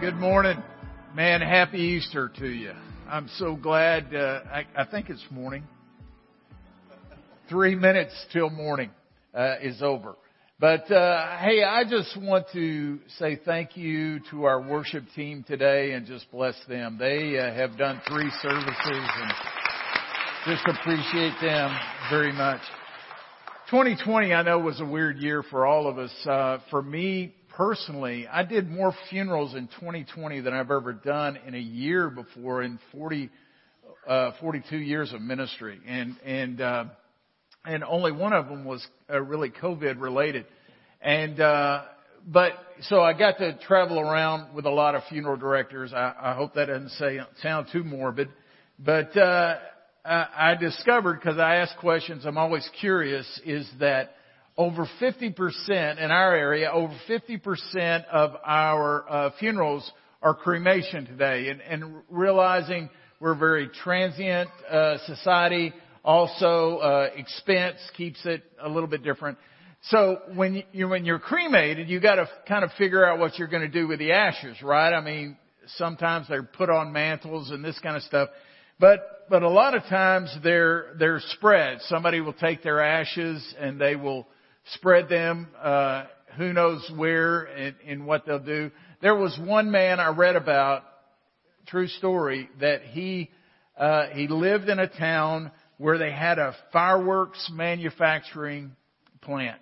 Good morning. Man, happy Easter to you. I'm so glad, uh, I, I think it's morning. Three minutes till morning, uh, is over. But, uh, hey, I just want to say thank you to our worship team today and just bless them. They uh, have done three services and just appreciate them very much. 2020, I know, was a weird year for all of us. Uh, for me personally, I did more funerals in 2020 than I've ever done in a year before in 40, uh, 42 years of ministry. And, and, uh, and only one of them was uh, really COVID related. And, uh, but, so I got to travel around with a lot of funeral directors. I, I hope that doesn't say, sound too morbid, but, uh, I discovered because I ask questions, I'm always curious, is that over 50% in our area, over 50% of our uh, funerals are cremation today. And, and realizing we're a very transient uh, society, also uh, expense keeps it a little bit different. So when you when you're cremated, you got to kind of figure out what you're going to do with the ashes, right? I mean, sometimes they're put on mantles and this kind of stuff, but but a lot of times they're they're spread. Somebody will take their ashes and they will spread them, uh, who knows where and, and what they'll do. There was one man I read about, true story, that he, uh, he lived in a town where they had a fireworks manufacturing plant.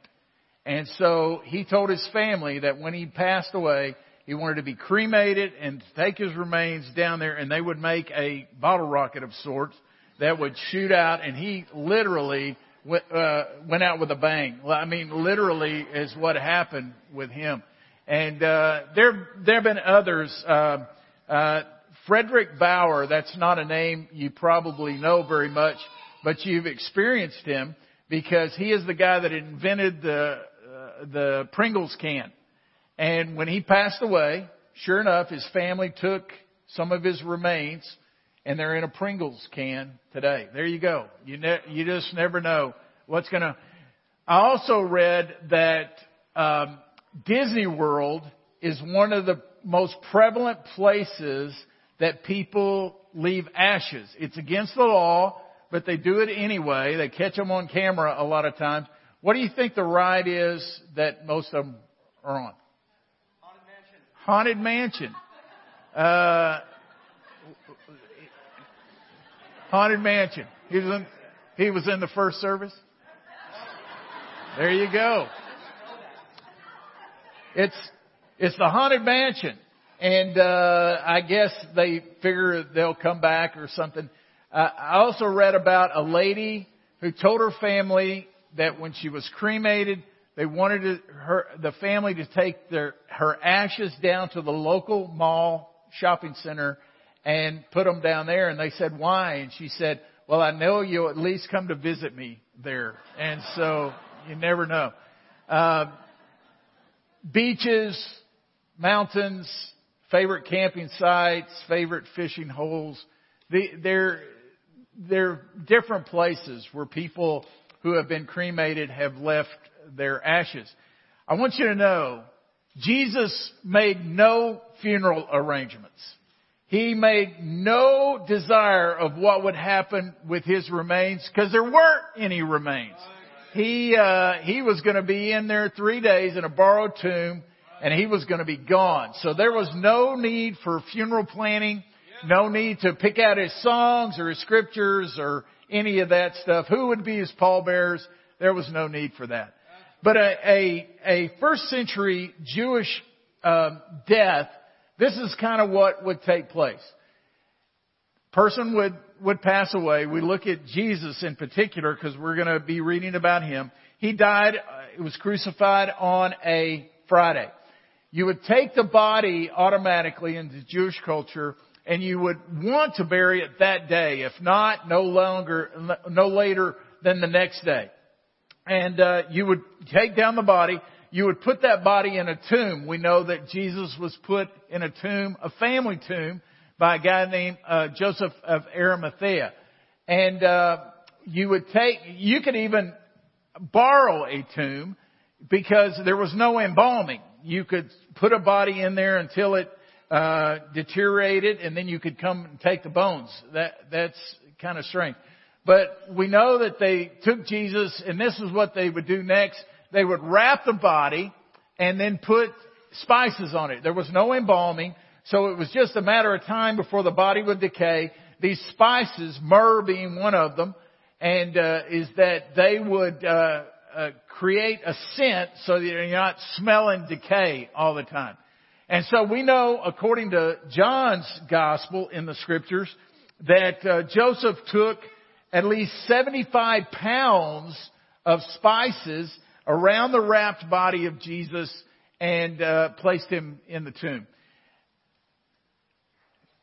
And so he told his family that when he passed away, he wanted to be cremated and take his remains down there and they would make a bottle rocket of sorts that would shoot out and he literally uh, went out with a bang. I mean, literally is what happened with him. And uh, there there have been others. Uh, uh, Fredric Baur. That's not a name you probably know very much, but you've experienced him because he is the guy that invented the uh, the Pringles can. And when he passed away, sure enough, his family took some of his remains and they're in a Pringles can today. There you go. You ne- you just never know what's going to. I also read that um, Disney World is one of the most prevalent places that people leave ashes. It's against the law, but they do it anyway. They catch them on camera a lot of times. What do you think the ride is that most of them are on? Haunted Mansion. Haunted Mansion. Uh, Haunted Mansion. He was in, he was in the first service. There you go. It's it's the haunted mansion, and uh, I guess they figure they'll come back or something. Uh, I also read about a lady who told her family that when she was cremated, they wanted to, her the family to take their her ashes down to the local mall shopping center and put them down there. And they said, why? And she said, well, I know you'll at least come to visit me there. And so you never know. Uh, beaches, mountains, favorite camping sites, favorite fishing holes. The, they're, they're different places where people who have been cremated have left their ashes. I want you to know, Jesus made no funeral arrangements. He made no desire of what would happen with his remains because there weren't any remains. He, uh, he was going to be in there three days in a borrowed tomb and he was going to be gone. So there was no need for funeral planning, no need to pick out his songs or his scriptures or any of that stuff. Who would be his pallbearers? There was no need for that. But a, a, a first century Jewish um, death this is kind of what would take place. Person would, would pass away. We look at Jesus in particular because we're going to be reading about him. He died, uh, was crucified on a Friday. You would take the body automatically into Jewish culture and you would want to bury it that day. If not, no longer, no later than the next day. And, uh, you would take down the body you would put that body in a tomb. We know that Jesus was put in a tomb, a family tomb, by a guy named uh, Joseph of Arimathea. And uh, you would take, you could even borrow a tomb because there was no embalming. You could put a body in there until it uh, deteriorated, and then you could come and take the bones. That that's kind of strange. But we know that they took Jesus, and this is what they would do next. They would wrap the body and then put spices on it. There was no embalming, so it was just a matter of time before the body would decay. These spices, myrrh being one of them, and uh, is that they would uh, uh, create a scent so that you're not smelling decay all the time. And so we know, according to John's gospel in the scriptures, that uh, Joseph took at least 75 pounds of spices around the wrapped body of Jesus and uh, placed him in the tomb.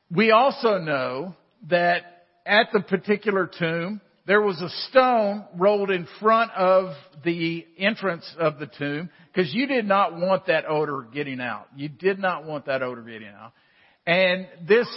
We also know that at the particular tomb, there was a stone rolled in front of the entrance of the tomb because you did not want that odor getting out. You did not want that odor getting out. And this,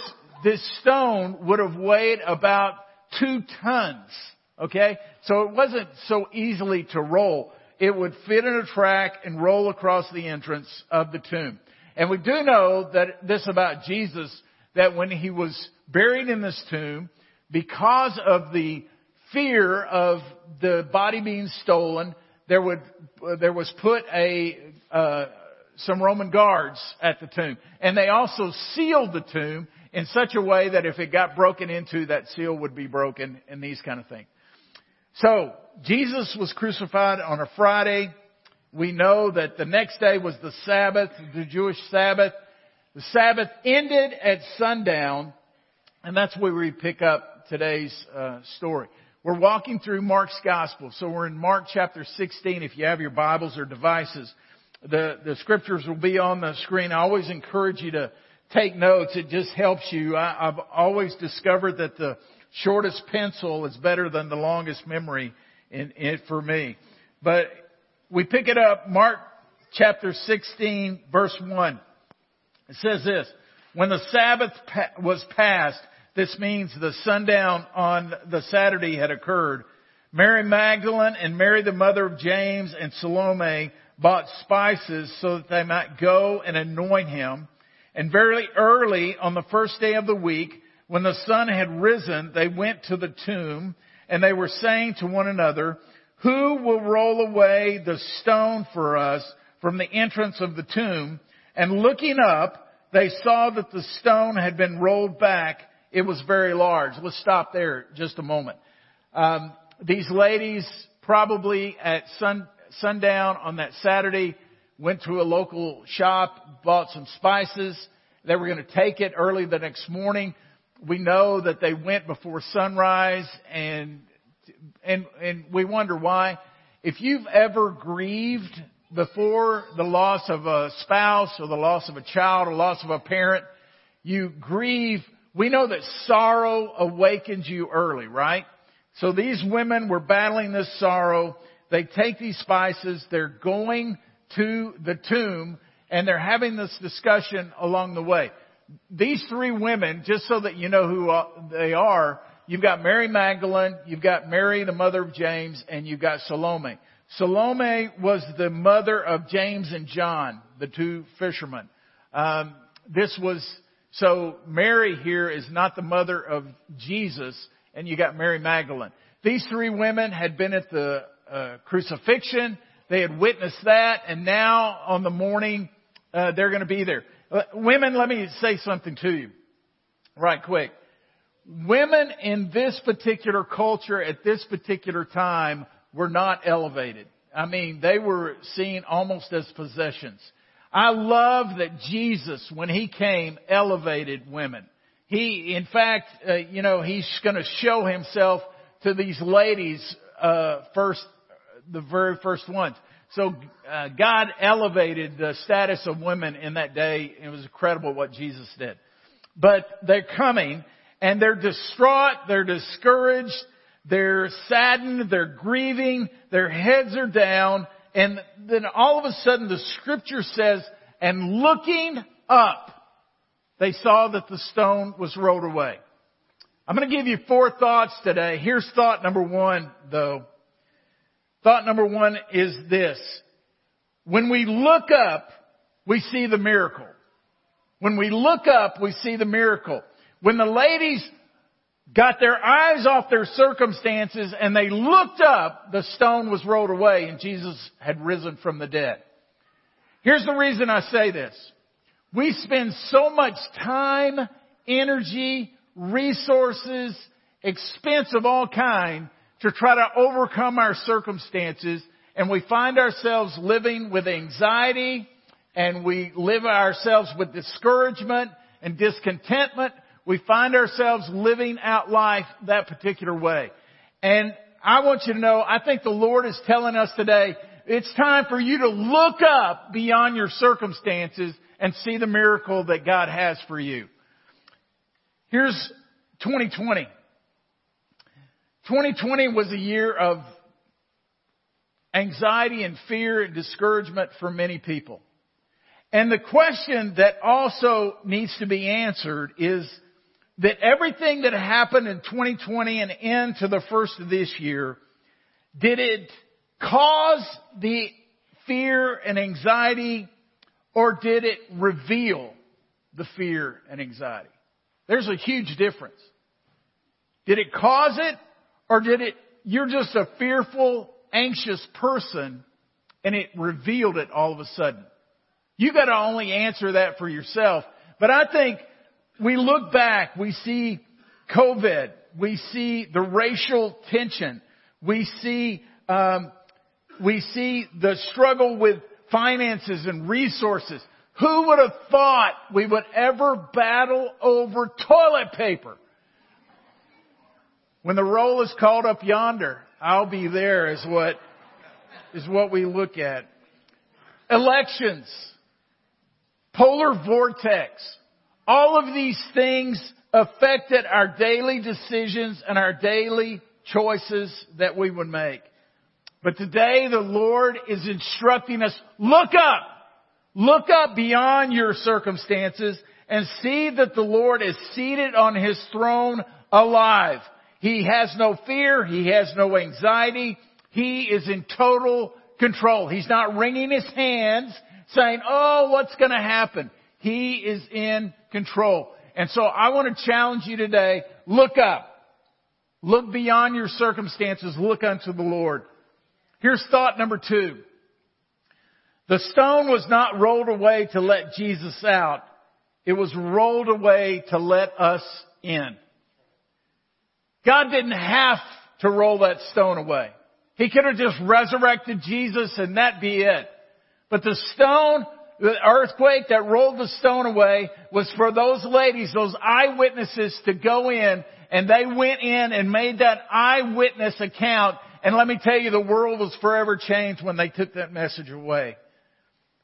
this stone would have weighed about two tons. Okay? So it wasn't so easily to roll. It would fit in a track and roll across the entrance of the tomb. And we do know that this about Jesus, that when he was buried in this tomb, because of the fear of the body being stolen, there would there was put a uh, some Roman guards at the tomb, and they also sealed the tomb in such a way that if it got broken into, that seal would be broken, and these kind of things. So Jesus was crucified on a Friday. We know that the next day was the Sabbath, the Jewish Sabbath. The Sabbath ended at sundown, and that's where we pick up today's uh, story. We're walking through Mark's Gospel. So we're in Mark chapter 16. If you have your Bibles or devices, the, the scriptures will be on the screen. I always encourage you to take notes. It just helps you. I, I've always discovered that the shortest pencil is better than the longest memory in, in for me. But we pick it up, Mark chapter 16 verse 1. It says this, when the Sabbath was passed, this means the sundown on the Saturday had occurred. Mary Magdalene and Mary the mother of James and Salome bought spices so that they might go and anoint him. And very early on the first day of the week, when the sun had risen, they went to the tomb and they were saying to one another, who will roll away the stone for us from the entrance of the tomb? And looking up, they saw that the stone had been rolled back it was very large. Let's stop there just a moment. Um, these ladies probably at sun, sundown on that Saturday went to a local shop, bought some spices. They were going to take it early the next morning. We know that they went before sunrise and, and, and we wonder why. If you've ever grieved before the loss of a spouse or the loss of a child or loss of a parent, you grieve we know that sorrow awakens you early, right? So these women were battling this sorrow. They take these spices, they're going to the tomb, and they're having this discussion along the way. These three women, just so that you know who uh, they are, you've got Mary Magdalene, you've got Mary, the mother of James, and you've got Salome. Salome was the mother of James and John, the two fishermen. Um, this was so Mary here is not the mother of Jesus, and you got Mary Magdalene. These three women had been at the uh, crucifixion. They had witnessed that, and now on the morning uh, they're going to be there. Uh, women, let me say something to you, right quick. Women in this particular culture at this particular time were not elevated. I mean, they were seen almost as possessions. I love that Jesus, when he came, elevated women. He, in fact, uh, you know, he's going to show himself to these ladies uh, first, the very first ones. So uh, God elevated the status of women in that day. It was incredible what Jesus did. But they're coming and they're distraught, they're discouraged, they're saddened, they're grieving, their heads are down, and then all of a sudden the scripture says, and looking up, they saw that the stone was rolled away. I'm going to give you four thoughts today. Here's thought number one, though. Thought number one is this. When we look up, we see the miracle. When we look up, we see the miracle. When the ladies got their eyes off their circumstances and they looked up, the stone was rolled away and Jesus had risen from the dead. Here's the reason I say this. We spend so much time, energy, resources, expense of all kind to try to overcome our circumstances and we find ourselves living with anxiety and we live ourselves with discouragement and discontentment. We find ourselves living out life that particular way. And I want you to know, I think the Lord is telling us today, it's time for you to look up beyond your circumstances and see the miracle that God has for you. Here's 2020. 2020 was a year of anxiety and fear and discouragement for many people. And the question that also needs to be answered is that everything that happened in 2020 and into the first of this year, did it cause the fear and anxiety or did it reveal the fear and anxiety? There's a huge difference. Did it cause it or did it, you're just a fearful, anxious person and it revealed it all of a sudden? You gotta only answer that for yourself. But I think we look back, we see COVID, we see the racial tension, we see, um, we see the struggle with finances and resources. Who would have thought we would ever battle over toilet paper? When the roll is called up yonder, I'll be there is what, is what we look at. Elections. Polar vortex. All of these things affected our daily decisions and our daily choices that we would make. But today the Lord is instructing us, look up! Look up beyond your circumstances and see that the Lord is seated on His throne alive. He has no fear. He has no anxiety. He is in total control. He's not wringing his hands saying, oh, what's going to happen? He is in control. And so I want to challenge you today, look up. Look beyond your circumstances. Look unto the Lord. Here's thought number two. The stone was not rolled away to let Jesus out. It was rolled away to let us in. God didn't have to roll that stone away. He could have just resurrected Jesus and that be it. But the stone, the earthquake that rolled the stone away was for those ladies, those eyewitnesses to go in and they went in and made that eyewitness account and let me tell you, the world was forever changed when they took that message away.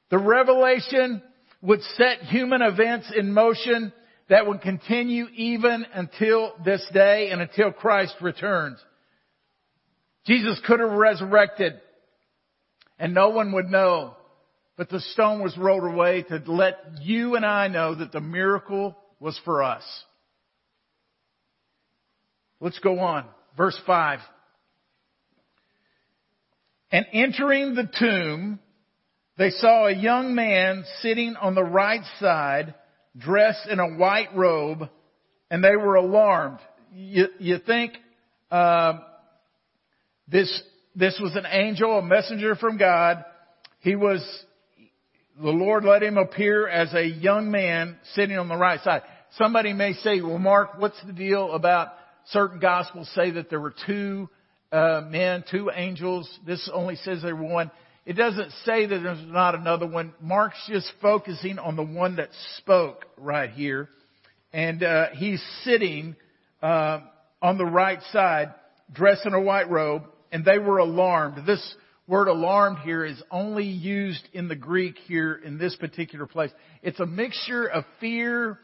The revelation would set human events in motion that would continue even until this day and until Christ returns. Jesus could have resurrected and no one would know, but the stone was rolled away to let you and I know that the miracle was for us. Let's go on. Verse 5. And entering the tomb, they saw a young man sitting on the right side dressed in a white robe, and they were alarmed. You, you think uh, this this was an angel, a messenger from God. He was the Lord let him appear as a young man sitting on the right side. Somebody may say, "Well, Mark, what's the deal about certain gospels say that there were two uh, men, two angels? This only says there were one." It doesn't say that there's not another one. Mark's just focusing on the one that spoke right here. And uh, he's sitting uh, on the right side, dressed in a white robe, and they were alarmed. This word alarmed here is only used in the Greek here in this particular place. It's a mixture of fear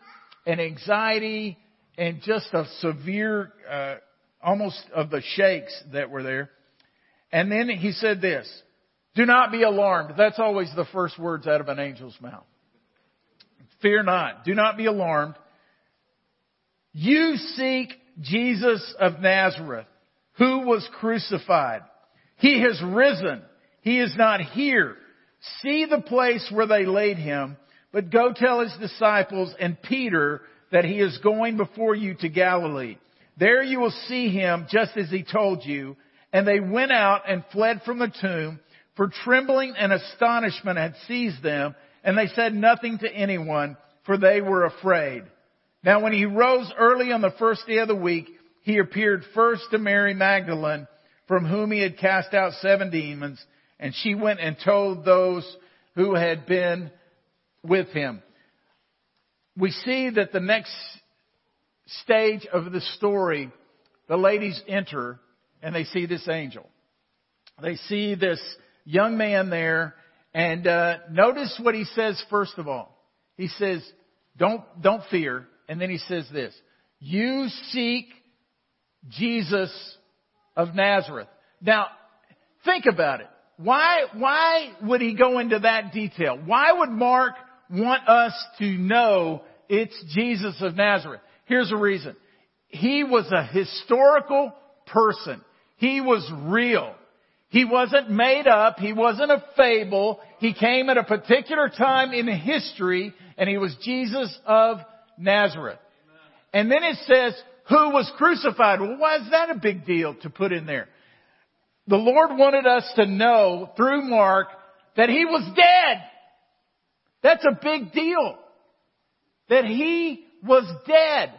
and anxiety and just a severe, uh, almost of the shakes that were there. And then he said this, do not be alarmed. That's always the first words out of an angel's mouth. Fear not. Do not be alarmed. You seek Jesus of Nazareth, who was crucified. He has risen. He is not here. See the place where they laid him, but go tell his disciples and Peter that he is going before you to Galilee. There you will see him just as he told you. And they went out and fled from the tomb, for trembling and astonishment had seized them, and they said nothing to anyone, for they were afraid. Now when he rose early on the first day of the week, he appeared first to Mary Magdalene, from whom he had cast out seven demons, and she went and told those who had been with him. We see that the next stage of the story, the ladies enter and they see this angel. They see this young man there and uh, notice what he says first of all. He says, "Don't don't fear," and then he says this: "You seek Jesus of Nazareth." Now, think about it. Why why would he go into that detail? Why would Mark want us to know it's Jesus of Nazareth? Here's the reason. He was a historical person. He was real. He wasn't made up. He wasn't a fable. He came at a particular time in history and he was Jesus of Nazareth. And then it says, who was crucified. Well, why is that a big deal to put in there? The Lord wanted us to know through Mark that he was dead. That's a big deal. That he was dead.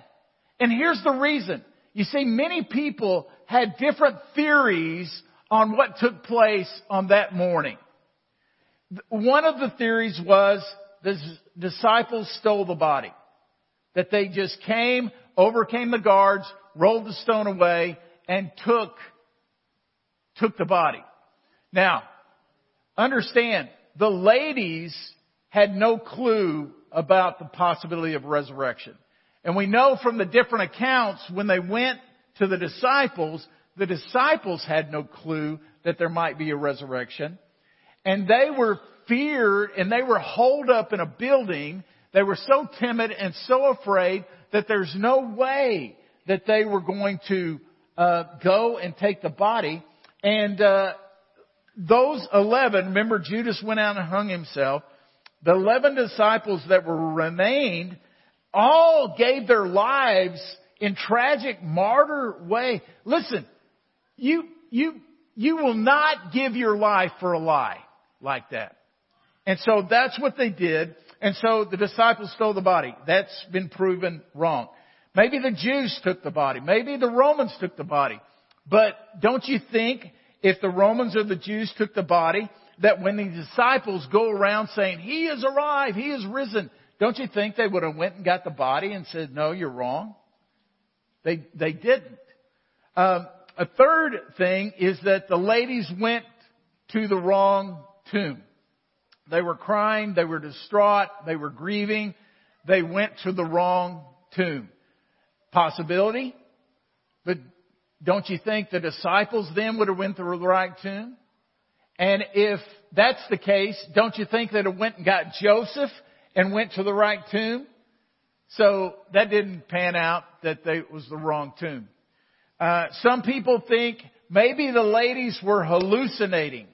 And here's the reason. You see, many people had different theories on what took place on that morning. One of the theories was the disciples stole the body. That they just came, overcame the guards, rolled the stone away, and took, took the body. Now, understand, the ladies had no clue about the possibility of resurrection. And we know from the different accounts when they went to the disciples, the disciples had no clue that there might be a resurrection. And they were feared and they were holed up in a building. They were so timid and so afraid that there's no way that they were going to uh, go and take the body. And uh, those eleven, remember Judas went out and hung himself. The eleven disciples that were remained all gave their lives in tragic martyr way. Listen, you, you, you will not give your life for a lie like that. And so that's what they did. And so the disciples stole the body. That's been proven wrong. Maybe the Jews took the body. Maybe the Romans took the body. But don't you think if the Romans or the Jews took the body, that when the disciples go around saying, He is arrived, He is risen, don't you think they would have went and got the body and said, no, you're wrong? They, they didn't. Um, a third thing is that the ladies went to the wrong tomb. They were crying, they were distraught, they were grieving, they went to the wrong tomb. Possibility, but don't you think the disciples then would have went to the right tomb? And if that's the case, don't you think that it went and got Joseph and went to the right tomb? So that didn't pan out that they, it was the wrong tomb. Uh, some people think maybe the ladies were hallucinating.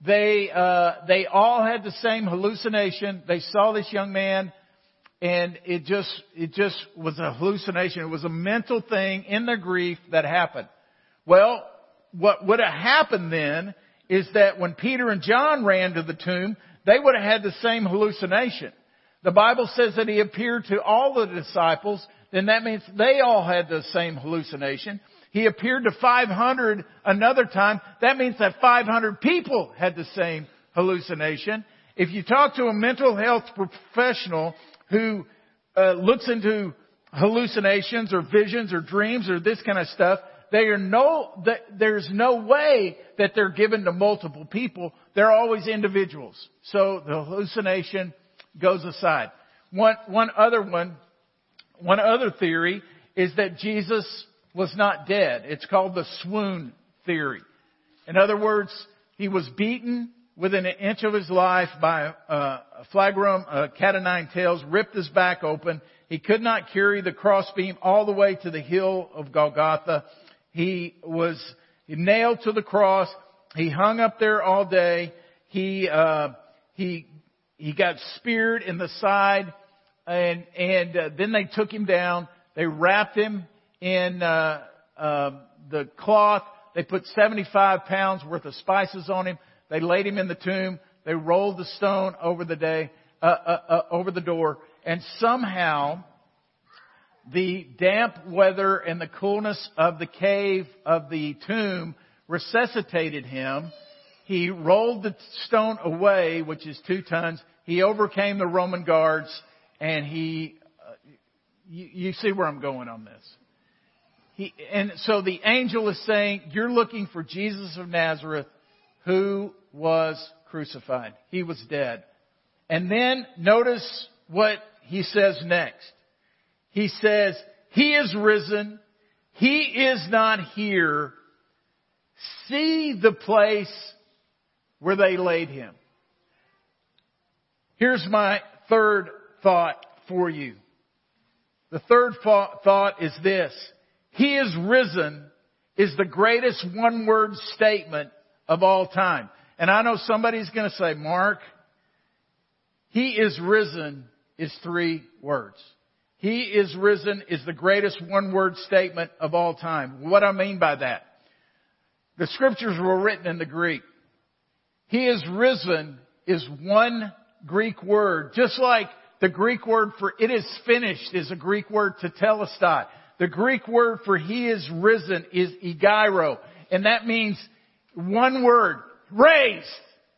They uh, they all had the same hallucination. They saw this young man, and it just it just was a hallucination. It was a mental thing in their grief that happened. Well, what would have happened then is that when Peter and John ran to the tomb, they would have had the same hallucination. The Bible says that he appeared to all the disciples, then that means they all had the same hallucination. He appeared to 500 another time. That means that 500 people had the same hallucination. If you talk to a mental health professional who uh, looks into hallucinations or visions or dreams or this kind of stuff, they are no, there's no way that they're given to multiple people. They're always individuals. So the hallucination goes aside. One, one other one, one other theory is that Jesus was not dead. It's called the swoon theory. In other words, he was beaten within an inch of his life by a flagrum, a cat o' nine tails, ripped his back open. He could not carry the crossbeam all the way to the hill of Golgotha. He was nailed to the cross. He hung up there all day. He uh, he he got speared in the side, and and uh, then they took him down. They wrapped him in uh, uh, the cloth. They put 75 pounds worth of spices on him. They laid him in the tomb. They rolled the stone over the day, uh, uh, uh, over the door, and somehow the damp weather and the coolness of the cave of the tomb resuscitated him. He rolled the stone away, which is two tons. He overcame the Roman guards, and he. Uh, you, you see where I'm going on this. He, and so the angel is saying, "You're looking for Jesus of Nazareth, who was crucified. He was dead. And then notice what he says next. He says, He is risen. He is not here. See the place where they laid him. Here's my third thought for you. The third thought is this. He is risen is the greatest one word statement of all time. And I know somebody's going to say, Mark, He is risen is three words. He is risen is the greatest one word statement of all time. What I mean by that? The scriptures were written in the Greek. He is risen is one Greek word, just like the Greek word for it is finished is a Greek word tetelestai. The Greek word for he is risen is egeiro. And that means one word, raised.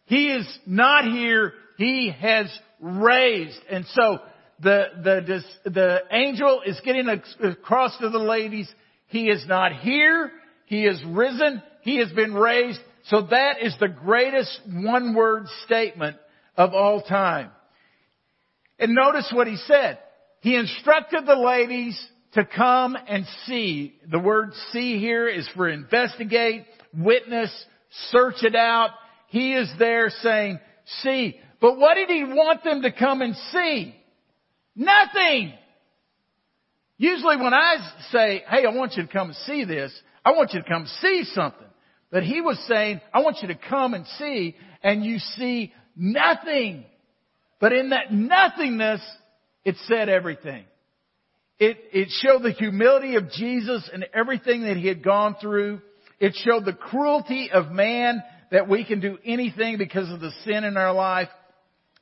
He is not here. He has raised. And so the, the, the angel is getting across to the ladies. He is not here. He is risen. He has been raised. So that is the greatest one word statement of all time. And notice what he said. He instructed the ladies to come and see. The word see here is for investigate, witness, search it out. He is there saying, see. But what did he want them to come and see? Nothing. Usually when I say, hey, I want you to come and see this, I want you to come see something. But he was saying, I want you to come and see, and you see nothing. But in that nothingness, it said everything. It, it showed the humility of Jesus and everything that he had gone through. It showed the cruelty of man that we can do anything because of the sin in our life.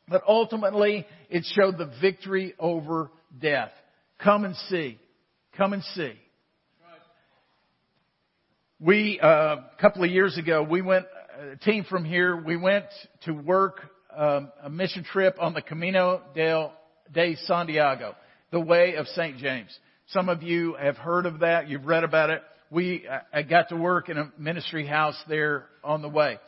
But ultimately, it showed the victory over death. Come and see. Come and see. We, uh, a couple of years ago, we went, a team from here, we went to work um, a mission trip on the Camino del, de Santiago, the way of St. James. Some of you have heard of that. You've read about it we I got to work in a ministry house there on the way.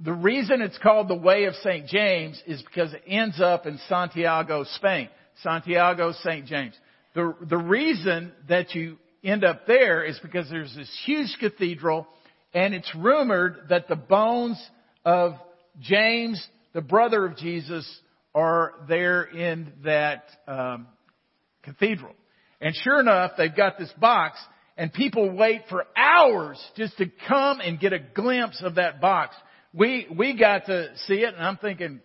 The reason it's called the Way of St. James is because it ends up in Santiago, Spain. Santiago, St. James. The, the reason that you end up there is because there's this huge cathedral and it's rumored that the bones of James, the brother of Jesus, are there in that um, cathedral. And sure enough, they've got this box and people wait for hours just to come and get a glimpse of that box. We we got to see it, and I'm thinking,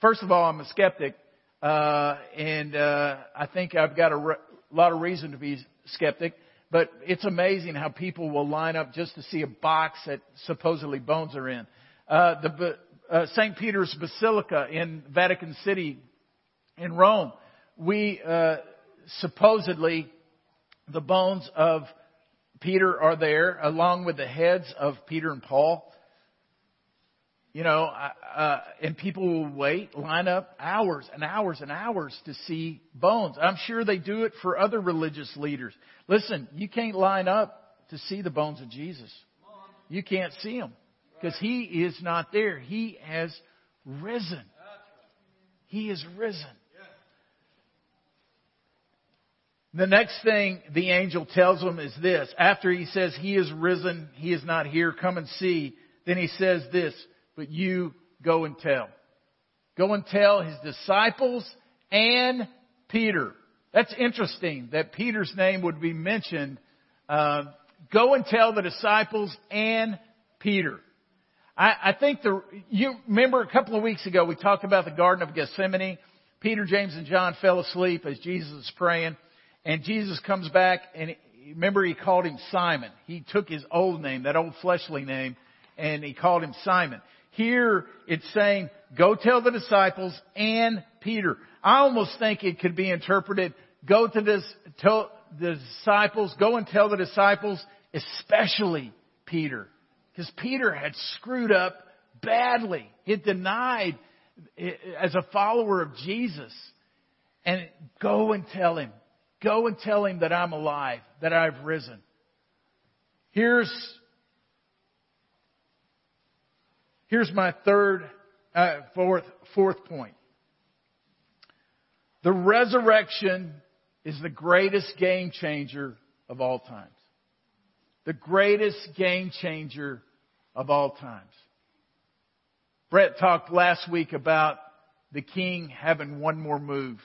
first of all, I'm a skeptic, uh, and uh, I think I've got a re- lot of reason to be skeptic. But it's amazing how people will line up just to see a box that supposedly bones are in. Uh, the uh, St. Peter's Basilica in Vatican City in Rome, we uh, supposedly the bones of Peter are there, along with the heads of Peter and Paul. You know, uh, and people will wait, line up hours and hours and hours to see bones. I'm sure they do it for other religious leaders. Listen, you can't line up to see the bones of Jesus. You can't see them because he is not there. He has risen. He is risen. The next thing the angel tells him is this. After he says, He is risen, He is not here, come and see. Then he says this, but you go and tell. Go and tell his disciples and Peter. That's interesting that Peter's name would be mentioned. Uh, go and tell the disciples and Peter. I, I think the, you remember a couple of weeks ago we talked about the Garden of Gethsemane. Peter, James, and John fell asleep as Jesus was praying. And Jesus comes back and remember he called him Simon. He took his old name, that old fleshly name, and he called him Simon. Here it's saying, go tell the disciples and Peter. I almost think it could be interpreted, go to this, tell the disciples, go and tell the disciples, especially Peter. Because Peter had screwed up badly. He had denied as a follower of Jesus. And go and tell him. Go and tell him that I'm alive, that I've risen. Here's, here's my third, uh, fourth, fourth point. The resurrection is the greatest game changer of all times. The greatest game changer of all times. Brett talked last week about the king having one more move.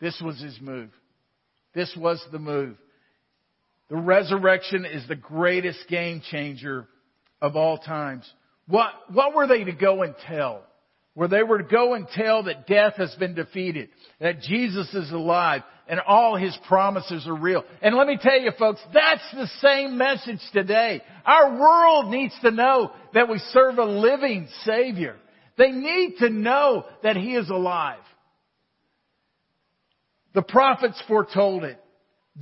This was his move. This was the move. The resurrection is the greatest game changer of all times. What, what were they to go and tell? Where they were to go and tell that death has been defeated, that Jesus is alive, and all His promises are real. And let me tell you folks, that's the same message today. Our world needs to know that we serve a living Savior. They need to know that He is alive. The prophets foretold it.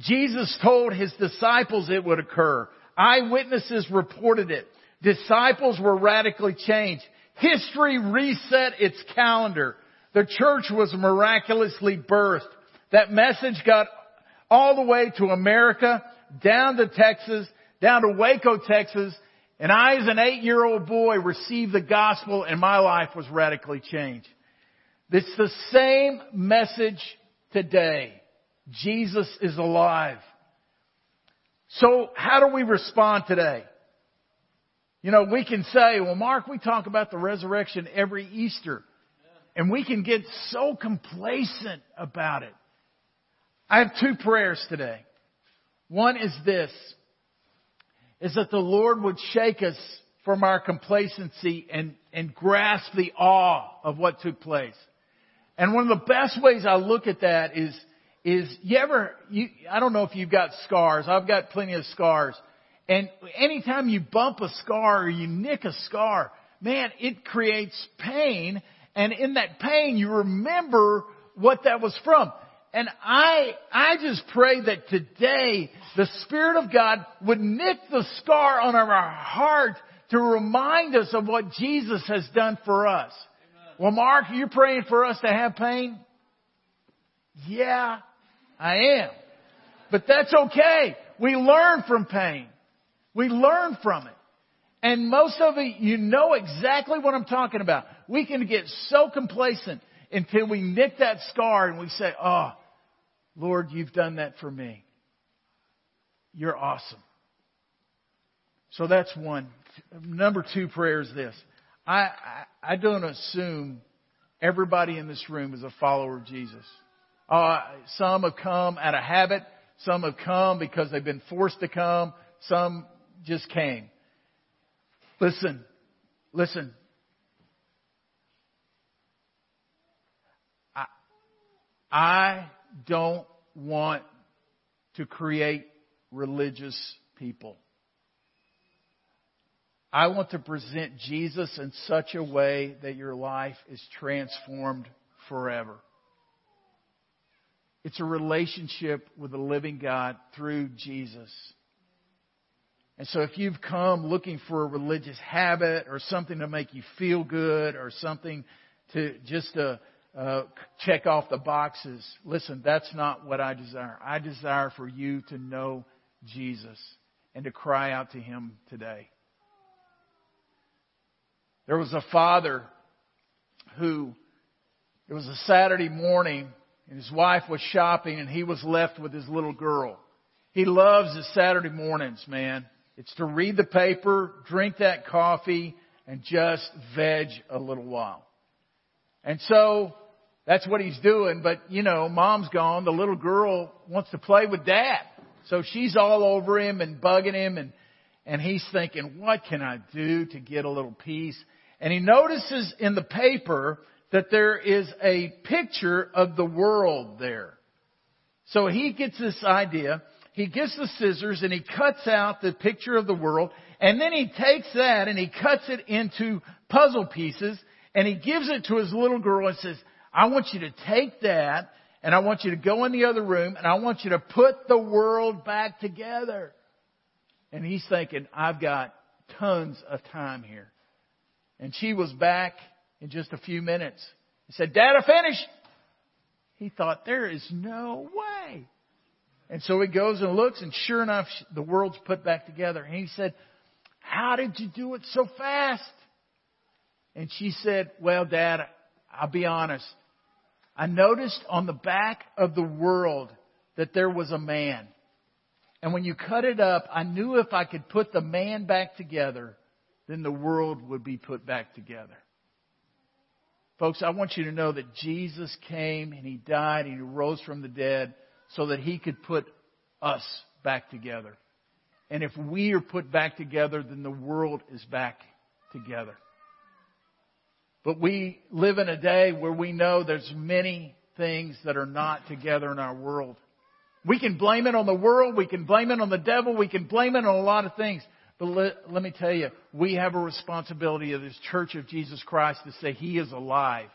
Jesus told His disciples it would occur. Eyewitnesses reported it. Disciples were radically changed. History reset its calendar. The church was miraculously birthed. That message got all the way to America, down to Texas, down to Waco, Texas, and I as an eight year old boy received the gospel and my life was radically changed. It's the same message today. Jesus is alive. So how do we respond today? You know, we can say, well, Mark, we talk about the resurrection every Easter. And we can get so complacent about it. I have two prayers today. One is this, is that the Lord would shake us from our complacency and, and grasp the awe of what took place. And one of the best ways I look at that is, is you ever, you, I don't know if you've got scars. I've got plenty of scars. And anytime you bump a scar or you nick a scar, man, it creates pain. And in that pain, you remember what that was from. And I, I just pray that today the Spirit of God would nick the scar on our heart to remind us of what Jesus has done for us. Amen. Well, Mark, you're praying for us to have pain? Yeah, I am. But that's okay. We learn from pain. We learn from it. And most of it, you know exactly what I'm talking about. We can get so complacent until we nick that scar and we say, oh, Lord, you've done that for me. You're awesome. So that's one. Number two prayer is this. I, I, I don't assume everybody in this room is a follower of Jesus. Uh, some have come out of habit. Some have come because they've been forced to come. Some just came. Listen, listen. I, I don't want to create religious people. I want to present Jesus in such a way that your life is transformed forever. It's a relationship with the living God through Jesus. And so if you've come looking for a religious habit or something to make you feel good or something to just to uh, check off the boxes. Listen, that's not what I desire. I desire for you to know Jesus and to cry out to Him today. There was a father who, it was a Saturday morning and his wife was shopping and he was left with his little girl. He loves his Saturday mornings, man. It's to read the paper, drink that coffee, and just veg a little while. And so that's what he's doing. But, you know, mom's gone. The little girl wants to play with dad. So she's all over him and bugging him and, and he's thinking, what can I do to get a little peace? And he notices in the paper that there is a picture of the world there. So he gets this idea. He gets the scissors and he cuts out the picture of the world and then he takes that and he cuts it into puzzle pieces and he gives it to his little girl and says, I want you to take that and I want you to go in the other room and I want you to put the world back together. And he's thinking, I've got tons of time here. And she was back in just a few minutes. He said, Dad, I finished. He thought, there is no way. And so he goes and looks and sure enough, the world's put back together. And he said, how did you do it so fast? And she said, well, Dad, I'll be honest. I noticed on the back of the world that there was a man. And when you cut it up, I knew if I could put the man back together, then the world would be put back together. Folks, I want you to know that Jesus came and He died and He rose from the dead so that He could put us back together. And if we are put back together, then the world is back together. But we live in a day where we know there's many things that are not together in our world. We can blame it on the world, we can blame it on the devil, we can blame it on a lot of things. But let, let me tell you, we have a responsibility this church of Jesus Christ to say He is alive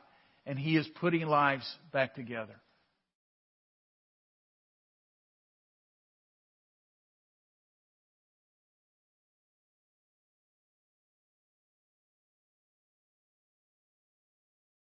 and He is putting lives back together.